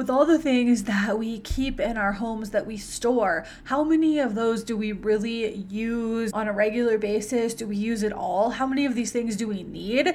with all the things that we keep in our homes that we store, how many of those do we really use on a regular basis? Do we use it all? How many of these things do we need?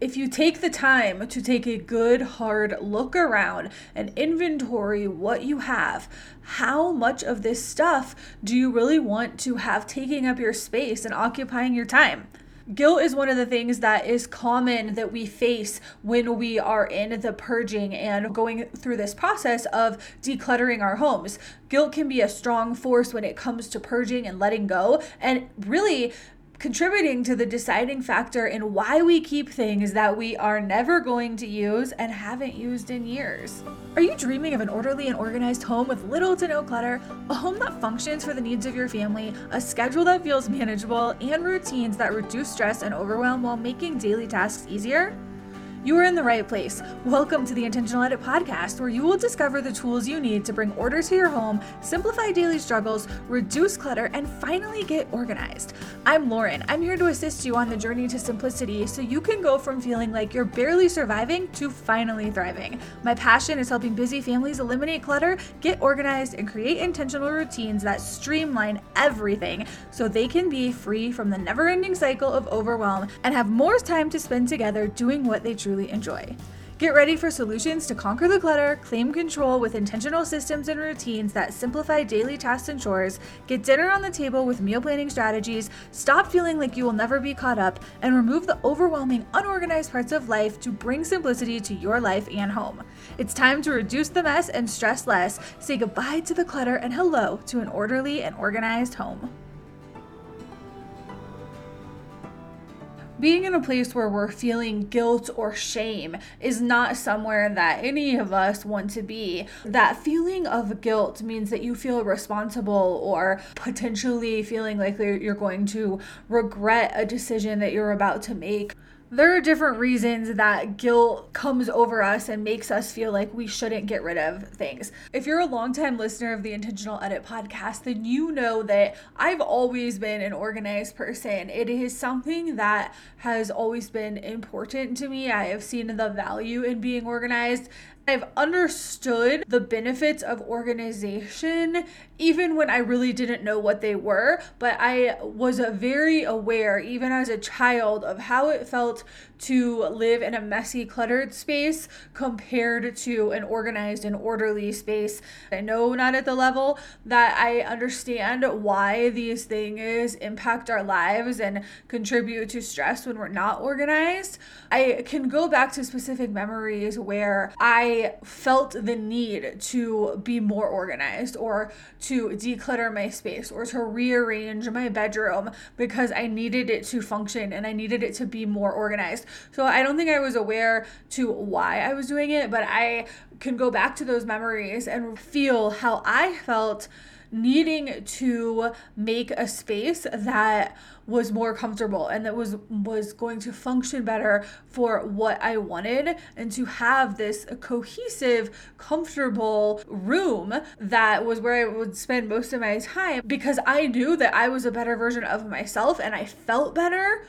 if you take the time to take a good hard look around and inventory what you have, how much of this stuff do you really want to have taking up your space and occupying your time? Guilt is one of the things that is common that we face when we are in the purging and going through this process of decluttering our homes. Guilt can be a strong force when it comes to purging and letting go. And really, contributing to the deciding factor in why we keep things that we are never going to use and haven't used in years. Are you dreaming of an orderly and organized home with little to no clutter? A home that functions for the needs of your family, a schedule that feels manageable, and routines that reduce stress and overwhelm while making daily tasks easier? You are in the right place. Welcome to the Intentional Edit podcast, where you will discover the tools you need to bring order to your home, simplify daily struggles, reduce clutter, and finally get organized. I'm Lauren. I'm here to assist you on the journey to simplicity so you can go from feeling like you're barely surviving to finally thriving. My passion is helping busy families eliminate clutter, get organized, and create intentional routines that streamline everything so they can be free from the never ending cycle of overwhelm and have more time to spend together doing what they truly truly enjoy. Get ready for solutions to conquer the clutter, claim control with intentional systems and routines that simplify daily tasks and chores, get dinner on the table with meal planning strategies, stop feeling like you will never be caught up, and remove the overwhelming, unorganized parts of life to bring simplicity to your life and home. It's time to reduce the mess and stress less, say goodbye to the clutter, and hello to an orderly and organized home. Being in a place where we're feeling guilt or shame is not somewhere that any of us want to be. That feeling of guilt means that you feel responsible or potentially feeling like you're going to regret a decision that you're about to make there are different reasons that guilt comes over us and makes us feel like we shouldn't get rid of things. If you're a longtime listener of the Intentional Edit podcast, then you know that I've always been an organized person. It is something that has always been important to me. I have seen the value in being organized. I've understood the benefits of organization even when I really didn't know what they were, but I was very aware, even as a child, of how it felt to live in a messy, cluttered space compared to an organized and orderly space. I know not at the level that I understand why these things impact our lives and contribute to stress when we're not organized. I can go back to specific memories where I felt the need to be more organized or to declutter my space or to rearrange my bedroom because I needed it to function and I needed it to be more organized. So I don't think I was aware to why I was doing it, but I can go back to those memories and feel how I felt needing to make a space that was more comfortable and that was was going to function better for what I wanted and to have this cohesive comfortable room that was where I would spend most of my time because I knew that I was a better version of myself and I felt better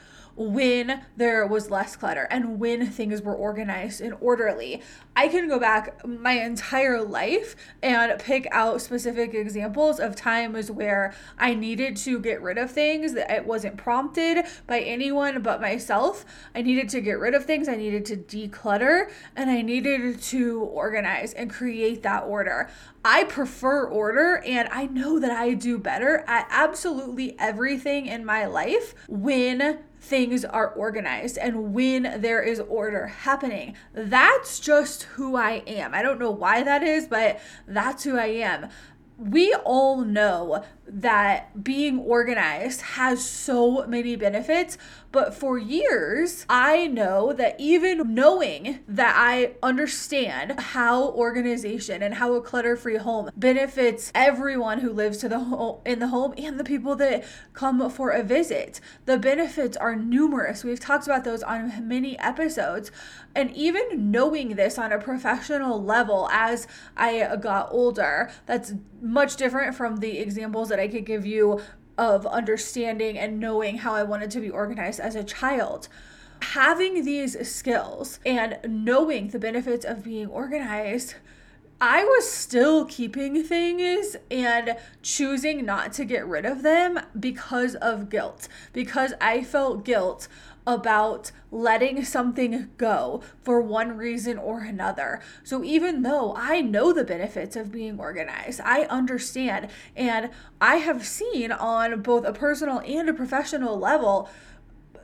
when there was less clutter and when things were organized and orderly. I can go back my entire life and pick out specific examples of times where I needed to get rid of things that it wasn't prompted by anyone but myself. I needed to get rid of things, I needed to declutter, and I needed to organize and create that order. I prefer order and I know that I do better at absolutely everything in my life when things are organized and when there is order happening. That's just who I am. I don't know why that is, but that's who I am. We all know that being organized has so many benefits, but for years, I know that even knowing that I understand how organization and how a clutter-free home benefits everyone who lives to the home in the home and the people that come for a visit. The benefits are numerous. We've talked about those on many episodes. And even knowing this on a professional level as I got older, that's much different from the examples that I could give you of understanding and knowing how I wanted to be organized as a child. Having these skills and knowing the benefits of being organized I was still keeping things and choosing not to get rid of them because of guilt, because I felt guilt about letting something go for one reason or another. So even though I know the benefits of being organized, I understand and I have seen on both a personal and a professional level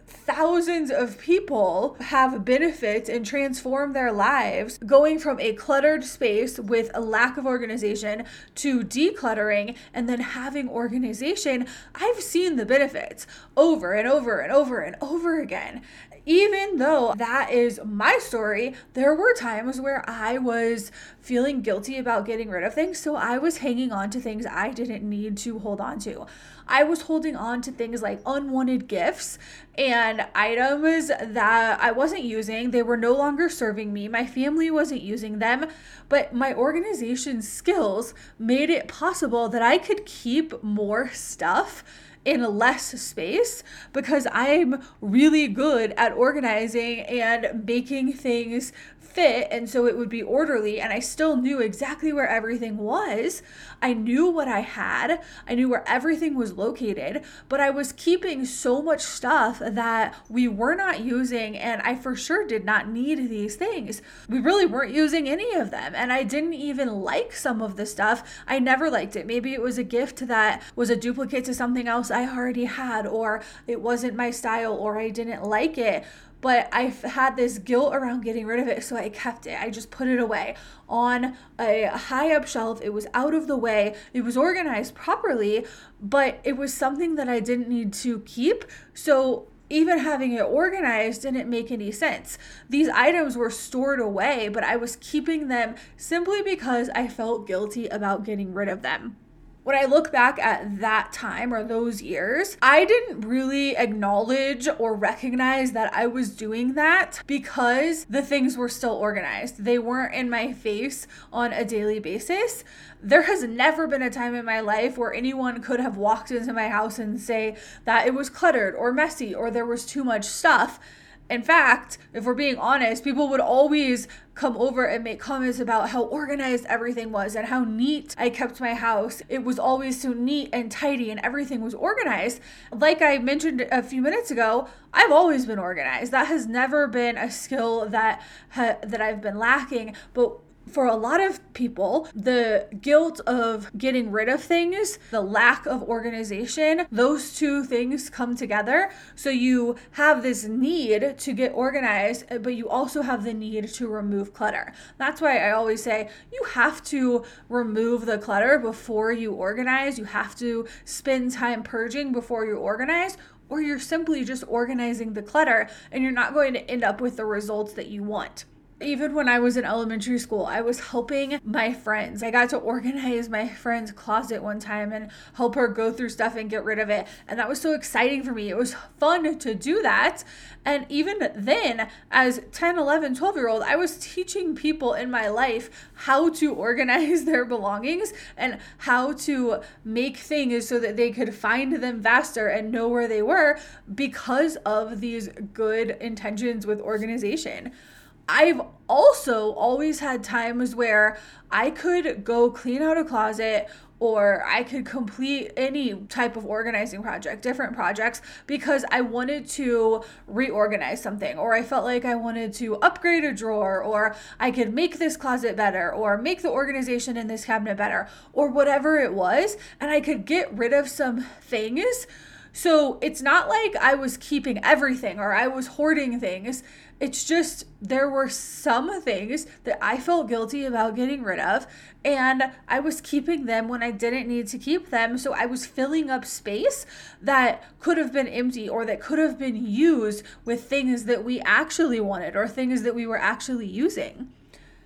thousands of people have benefits and transform their lives going from a cluttered space with a lack of organization to decluttering and then having organization. I've seen the benefits over and over and over and over again even though that is my story, there were times where I was feeling guilty about getting rid of things. So I was hanging on to things I didn't need to hold on to. I was holding on to things like unwanted gifts and items that I wasn't using. They were no longer serving me. My family wasn't using them, but my organization skills made it possible that I could keep more stuff in less space because I'm really good at organizing and making things fit and so it would be orderly and I still knew exactly where everything was. I knew what I had. I knew where everything was located, but I was keeping so much stuff that we were not using and I for sure did not need these things. We really weren't using any of them and I didn't even like some of the stuff. I never liked it. Maybe it was a gift that was a duplicate to something else I already had or it wasn't my style or I didn't like it but I had this guilt around getting rid of it, so I kept it. I just put it away on a high up shelf. It was out of the way, it was organized properly, but it was something that I didn't need to keep. So even having it organized didn't make any sense. These items were stored away, but I was keeping them simply because I felt guilty about getting rid of them when I look back at that time or those years, I didn't really acknowledge or recognize that I was doing that because the things were still organized. They weren't in my face on a daily basis. There has never been a time in my life where anyone could have walked into my house and say that it was cluttered or messy or there was too much stuff in fact, if we're being honest, people would always come over and make comments about how organized everything was and how neat I kept my house. It was always so neat and tidy and everything was organized. Like I mentioned a few minutes ago, I've always been organized. That has never been a skill that ha- that I've been lacking, but for a lot of people, the guilt of getting rid of things, the lack of organization, those two things come together. So you have this need to get organized, but you also have the need to remove clutter. That's why I always say you have to remove the clutter before you organize. You have to spend time purging before you organize or you're simply just organizing the clutter and you're not going to end up with the results that you want even when I was in elementary school, I was helping my friends. I got to organize my friend's closet one time and help her go through stuff and get rid of it. And that was so exciting for me. It was fun to do that. And even then, as 10, 11, 12 year old, I was teaching people in my life how to organize their belongings and how to make things so that they could find them faster and know where they were because of these good intentions with organization. I've also always had times where I could go clean out a closet or I could complete any type of organizing project, different projects, because I wanted to reorganize something, or I felt like I wanted to upgrade a drawer, or I could make this closet better, or make the organization in this cabinet better, or whatever it was. And I could get rid of some things. So it's not like I was keeping everything or I was hoarding things. It's just there were some things that I felt guilty about getting rid of, and I was keeping them when I didn't need to keep them. So I was filling up space that could have been empty or that could have been used with things that we actually wanted or things that we were actually using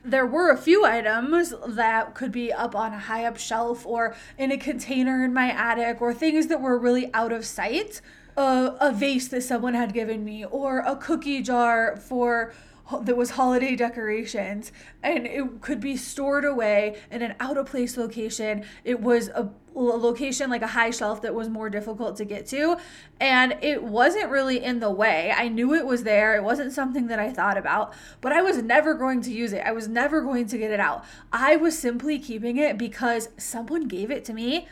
there were a few items that could be up on a high up shelf or in a container in my attic or things that were really out of sight a, a vase that someone had given me or a cookie jar for that was holiday decorations. And it could be stored away in an out of place location. It was a location like a high shelf that was more difficult to get to. And it wasn't really in the way. I knew it was there. It wasn't something that i thought about. But i was never going to use it. I was never going to get it out. I was simply keeping it because someone gave it to me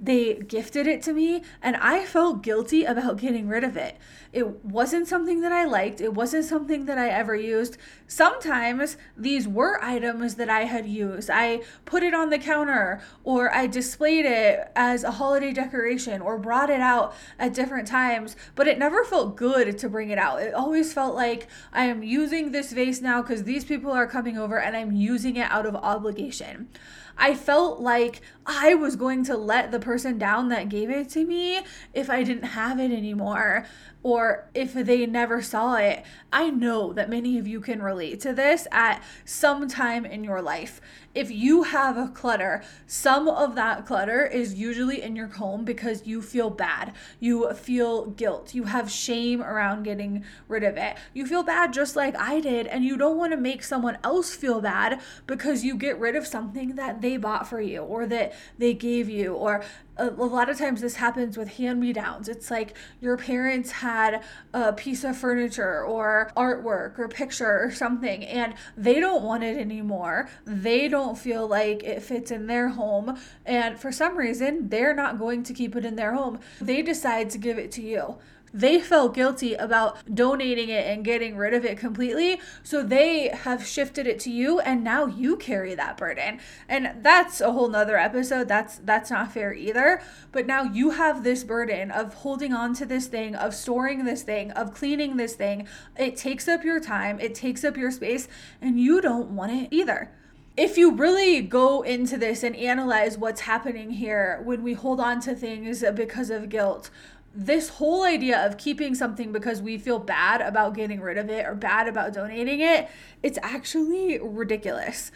they gifted it to me and I felt guilty about getting rid of it. It wasn't something that I liked. It wasn't something that I ever used. Sometimes these were items that I had used. I put it on the counter or I displayed it as a holiday decoration or brought it out at different times, but it never felt good to bring it out. It always felt like I am using this vase now because these people are coming over and I'm using it out of obligation. I felt like I was going to let the person down that gave it to me if I didn't have it anymore or if they never saw it. I know that many of you can relate to this at some time in your life. If you have a clutter, some of that clutter is usually in your home because you feel bad. You feel guilt. You have shame around getting rid of it. You feel bad just like I did, and you don't want to make someone else feel bad because you get rid of something that they bought for you or that they gave you or a, lot of times this happens with hand me downs. It's like your parents had a piece of furniture or artwork or picture or something and they don't want it anymore. They don't feel like it fits in their home. And for some reason, they're not going to keep it in their home. They decide to give it to you they felt guilty about donating it and getting rid of it completely. So they have shifted it to you and now you carry that burden. And that's a whole nother episode. That's that's not fair either. But now you have this burden of holding on to this thing, of storing this thing, of cleaning this thing. It takes up your time, it takes up your space, and you don't want it either if you really go into this and analyze what's happening here when we hold on to things because of guilt, this whole idea of keeping something because we feel bad about getting rid of it or bad about donating it, it's actually ridiculous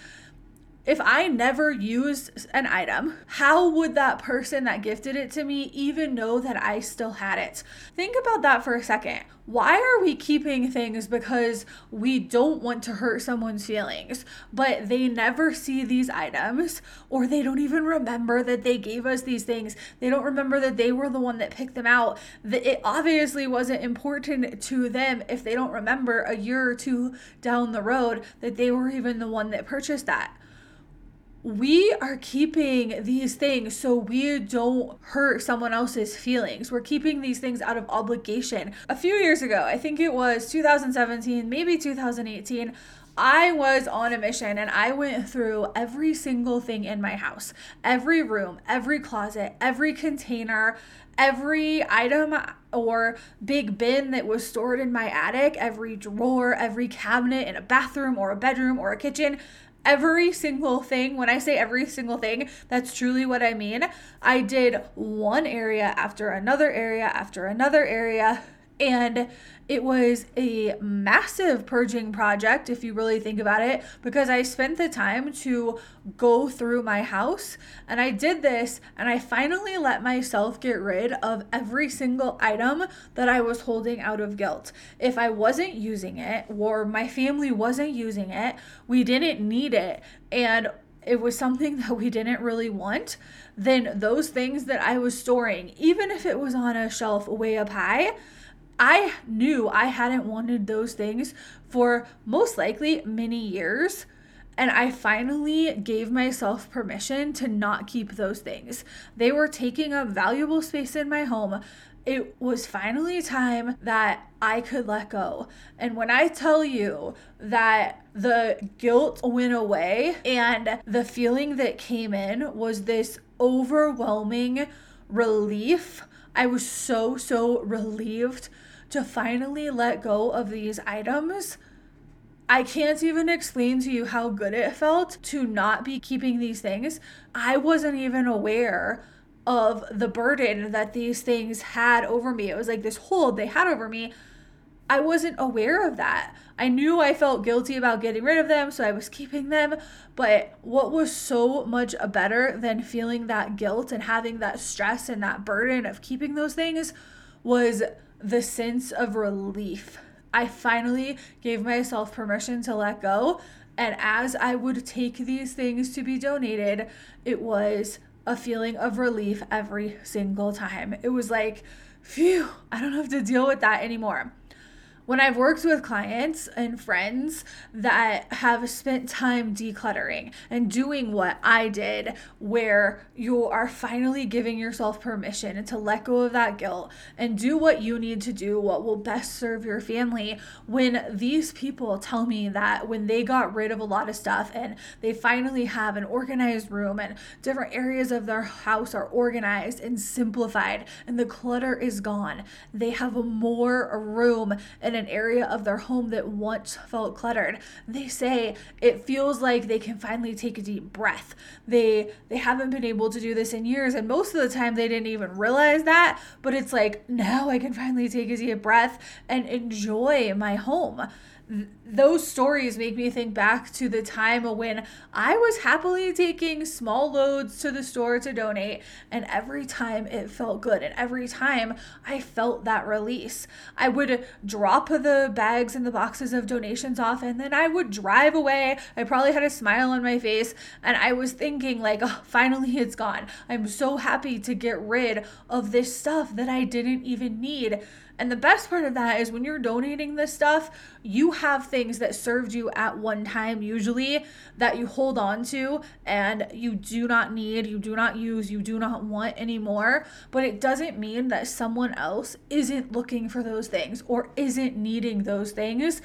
if I never used an item, how would that person that gifted it to me even know that I still had it? Think about that for a second. Why are we keeping things because we don't want to hurt someone's feelings, but they never see these items or they don't even remember that they gave us these things? They don't remember that they were the one that picked them out. It obviously wasn't important to them if they don't remember a year or two down the road that they were even the one that purchased that we are keeping these things so we don't hurt someone else's feelings. We're keeping these things out of obligation. A few years ago, I think it was 2017, maybe 2018. I was on a mission and I went through every single thing in my house every room, every closet, every container, every item or big bin that was stored in my attic, every drawer, every cabinet in a bathroom or a bedroom or a kitchen every single thing. When I say every single thing, that's truly what I mean. I did one area after another area after another area and it was a massive purging project, if you really think about it, because I spent the time to go through my house. And I did this, and I finally let myself get rid of every single item that I was holding out of guilt. If I wasn't using it, or my family wasn't using it, we didn't need it. And it was something that we didn't really want, then those things that I was storing, even if it was on a shelf way up high, I knew I hadn't wanted those things for most likely many years. And I finally gave myself permission to not keep those things. They were taking up valuable space in my home. It was finally time that I could let go. And when I tell you that the guilt went away and the feeling that came in was this overwhelming relief, I was so, so relieved to finally let go of these items. I can't even explain to you how good it felt to not be keeping these things. I wasn't even aware of the burden that these things had over me. It was like this hold they had over me. I wasn't aware of that. I knew I felt guilty about getting rid of them, so I was keeping them. But what was so much better than feeling that guilt and having that stress and that burden of keeping those things was the sense of relief I finally gave myself permission to let go. And as I would take these things to be donated, it was a feeling of relief every single time. It was like, phew, I don't have to deal with that anymore when I've worked with clients and friends that have spent time decluttering and doing what I did, where you are finally giving yourself permission to let go of that guilt and do what you need to do, what will best serve your family. When these people tell me that when they got rid of a lot of stuff and they finally have an organized room and different areas of their house are organized and simplified and the clutter is gone, they have more room and an area of their home that once felt cluttered. They say it feels like they can finally take a deep breath. They they haven't been able to do this in years and most of the time they didn't even realize that, but it's like now I can finally take a deep breath and enjoy my home those stories make me think back to the time when I was happily taking small loads to the store to donate, and every time it felt good, and every time I felt that release. I would drop the bags and the boxes of donations off, and then I would drive away. I probably had a smile on my face, and I was thinking, like, oh, finally it's gone. I'm so happy to get rid of this stuff that I didn't even need. And the best part of that is when you're donating this stuff, you have things that served you at one time, usually, that you hold on to and you do not need, you do not use, you do not want anymore. But it doesn't mean that someone else isn't looking for those things or isn't needing those things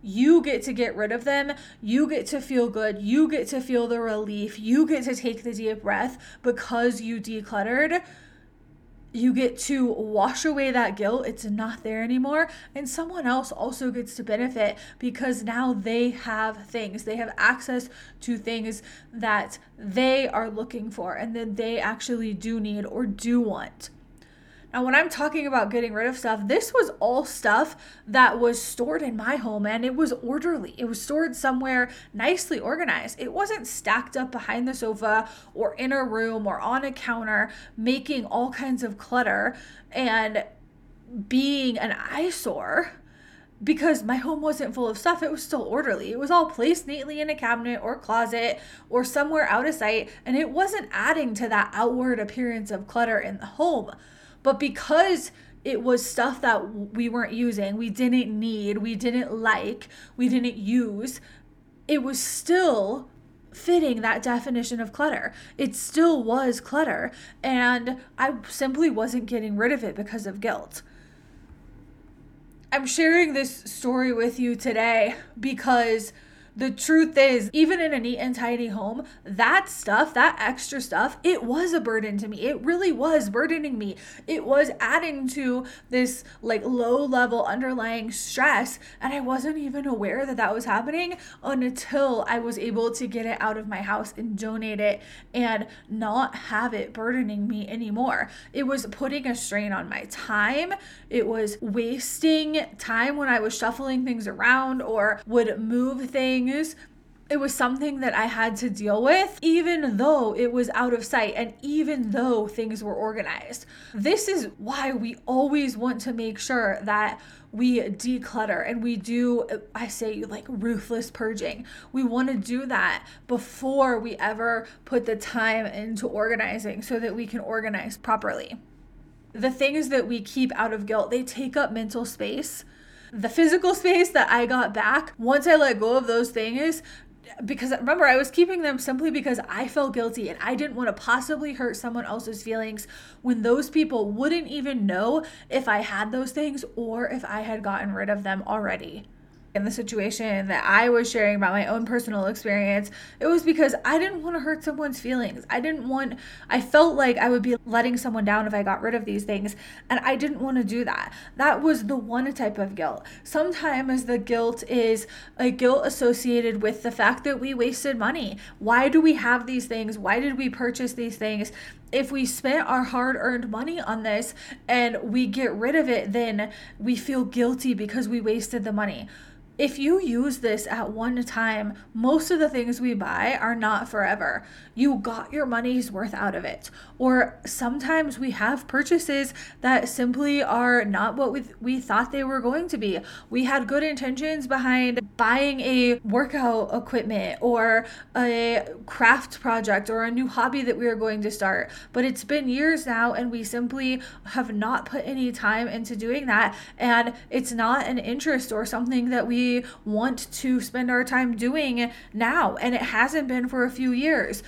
you get to get rid of them. You get to feel good. You get to feel the relief. You get to take the deep breath because you decluttered you get to wash away that guilt. It's not there anymore. And someone else also gets to benefit because now they have things. They have access to things that they are looking for and that they actually do need or do want. Now, when I'm talking about getting rid of stuff, this was all stuff that was stored in my home and it was orderly. It was stored somewhere nicely organized. It wasn't stacked up behind the sofa or in a room or on a counter, making all kinds of clutter and being an eyesore because my home wasn't full of stuff. It was still orderly. It was all placed neatly in a cabinet or closet or somewhere out of sight, and it wasn't adding to that outward appearance of clutter in the home. But because it was stuff that we weren't using, we didn't need, we didn't like, we didn't use, it was still fitting that definition of clutter. It still was clutter. And I simply wasn't getting rid of it because of guilt. I'm sharing this story with you today because the truth is, even in a neat and tidy home, that stuff, that extra stuff, it was a burden to me. It really was burdening me. It was adding to this like low level underlying stress. And I wasn't even aware that that was happening until I was able to get it out of my house and donate it and not have it burdening me anymore. It was putting a strain on my time. It was wasting time when I was shuffling things around or would move things things it was something that I had to deal with, even though it was out of sight and even though things were organized. This is why we always want to make sure that we declutter and we do, I say, like ruthless purging. We want to do that before we ever put the time into organizing so that we can organize properly. The things that we keep out of guilt, they take up mental space the physical space that I got back once I let go of those things because remember I was keeping them simply because I felt guilty and I didn't want to possibly hurt someone else's feelings when those people wouldn't even know if I had those things or if I had gotten rid of them already in the situation that I was sharing about my own personal experience, it was because I didn't want to hurt someone's feelings. I didn't want, I felt like I would be letting someone down if I got rid of these things. And I didn't want to do that. That was the one type of guilt. Sometimes the guilt is a guilt associated with the fact that we wasted money. Why do we have these things? Why did we purchase these things? if we spent our hard earned money on this and we get rid of it, then we feel guilty because we wasted the money if you use this at one time, most of the things we buy are not forever. You got your money's worth out of it. Or sometimes we have purchases that simply are not what we, we thought they were going to be. We had good intentions behind buying a workout equipment or a craft project or a new hobby that we are going to start, but it's been years now and we simply have not put any time into doing that. And it's not an interest or something that we want to spend our time doing now. And it hasn't been for a few years.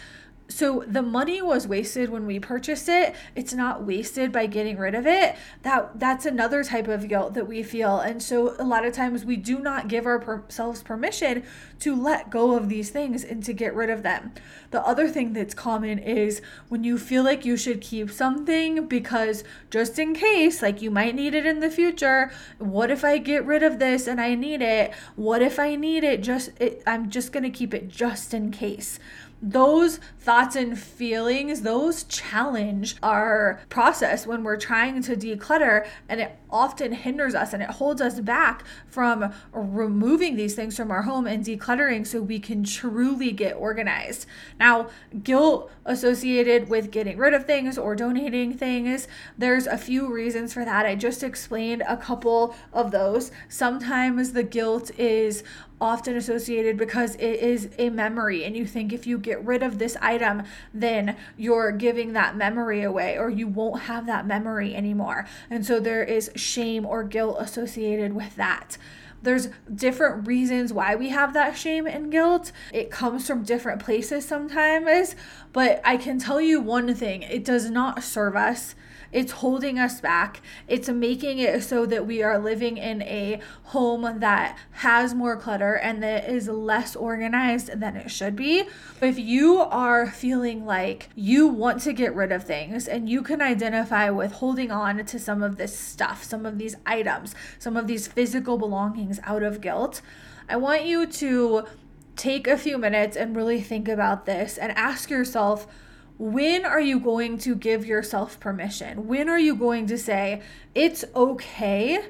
So the money was wasted when we purchased it. It's not wasted by getting rid of it. That that's another type of guilt that we feel. And so a lot of times we do not give ourselves permission to let go of these things and to get rid of them. The other thing that's common is when you feel like you should keep something because just in case, like you might need it in the future, what if I get rid of this and I need it? What if I need it just it, I'm just going to keep it just in case those thoughts and feelings, those challenge our process when we're trying to declutter, and it often hinders us and it holds us back from removing these things from our home and decluttering so we can truly get organized. Now, guilt associated with getting rid of things or donating things, there's a few reasons for that. I just explained a couple of those. Sometimes the guilt is often associated because it is a memory. And you think if you get rid of this item then you're giving that memory away or you won't have that memory anymore. And so there is shame or guilt associated with that there's different reasons why we have that shame and guilt. It comes from different places sometimes, but I can tell you one thing it does not serve us. It's holding us back. It's making it so that we are living in a home that has more clutter and that is less organized than it should be. If you are feeling like you want to get rid of things and you can identify with holding on to some of this stuff, some of these items, some of these physical belongings out of guilt, I want you to take a few minutes and really think about this and ask yourself when are you going to give yourself permission? When are you going to say, it's okay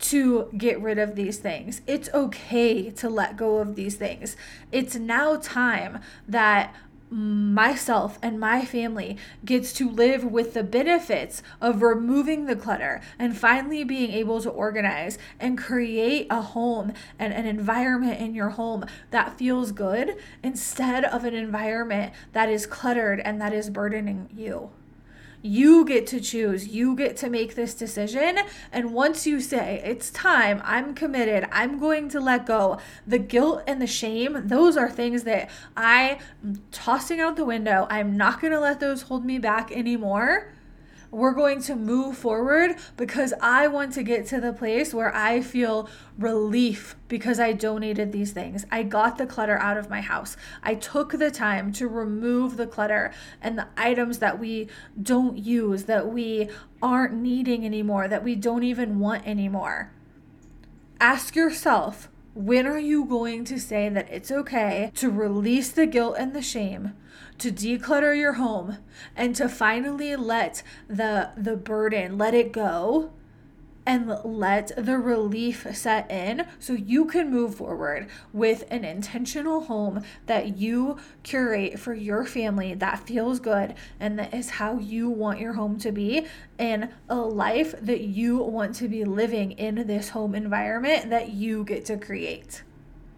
to get rid of these things? It's okay to let go of these things. It's now time that myself and my family gets to live with the benefits of removing the clutter and finally being able to organize and create a home and an environment in your home that feels good instead of an environment that is cluttered and that is burdening you. You get to choose. You get to make this decision. And once you say, it's time, I'm committed, I'm going to let go, the guilt and the shame, those are things that I am tossing out the window. I'm not going to let those hold me back anymore we're going to move forward because I want to get to the place where I feel relief because I donated these things. I got the clutter out of my house. I took the time to remove the clutter and the items that we don't use, that we aren't needing anymore, that we don't even want anymore. Ask yourself, when are you going to say that it's okay to release the guilt and the shame to declutter your home and to finally let the the burden let it go and let the relief set in so you can move forward with an intentional home that you curate for your family that feels good and that is how you want your home to be and a life that you want to be living in this home environment that you get to create.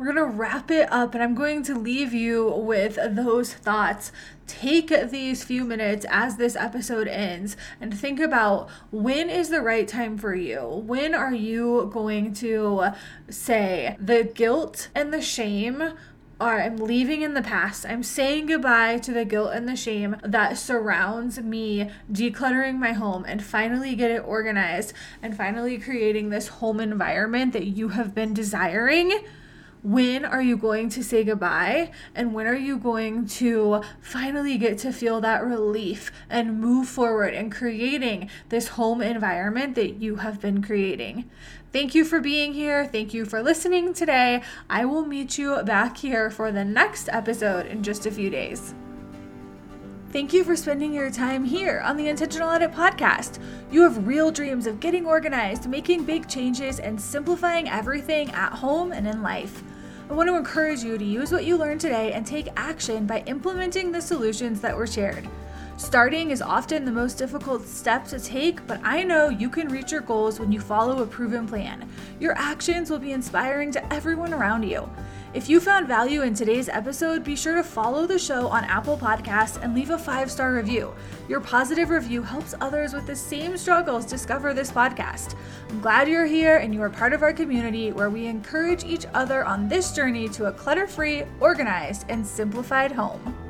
We're going to wrap it up, and I'm going to leave you with those thoughts. Take these few minutes as this episode ends and think about when is the right time for you? When are you going to say the guilt and the shame? Are, I'm leaving in the past. I'm saying goodbye to the guilt and the shame that surrounds me decluttering my home and finally get it organized and finally creating this home environment that you have been desiring when are you going to say goodbye and when are you going to finally get to feel that relief and move forward in creating this home environment that you have been creating. Thank you for being here. Thank you for listening today. I will meet you back here for the next episode in just a few days. Thank you for spending your time here on the Intentional Edit podcast. You have real dreams of getting organized, making big changes, and simplifying everything at home and in life. I want to encourage you to use what you learned today and take action by implementing the solutions that were shared. Starting is often the most difficult step to take, but I know you can reach your goals when you follow a proven plan. Your actions will be inspiring to everyone around you. If you found value in today's episode, be sure to follow the show on Apple Podcasts and leave a five star review. Your positive review helps others with the same struggles discover this podcast. I'm glad you're here and you are part of our community where we encourage each other on this journey to a clutter free, organized, and simplified home.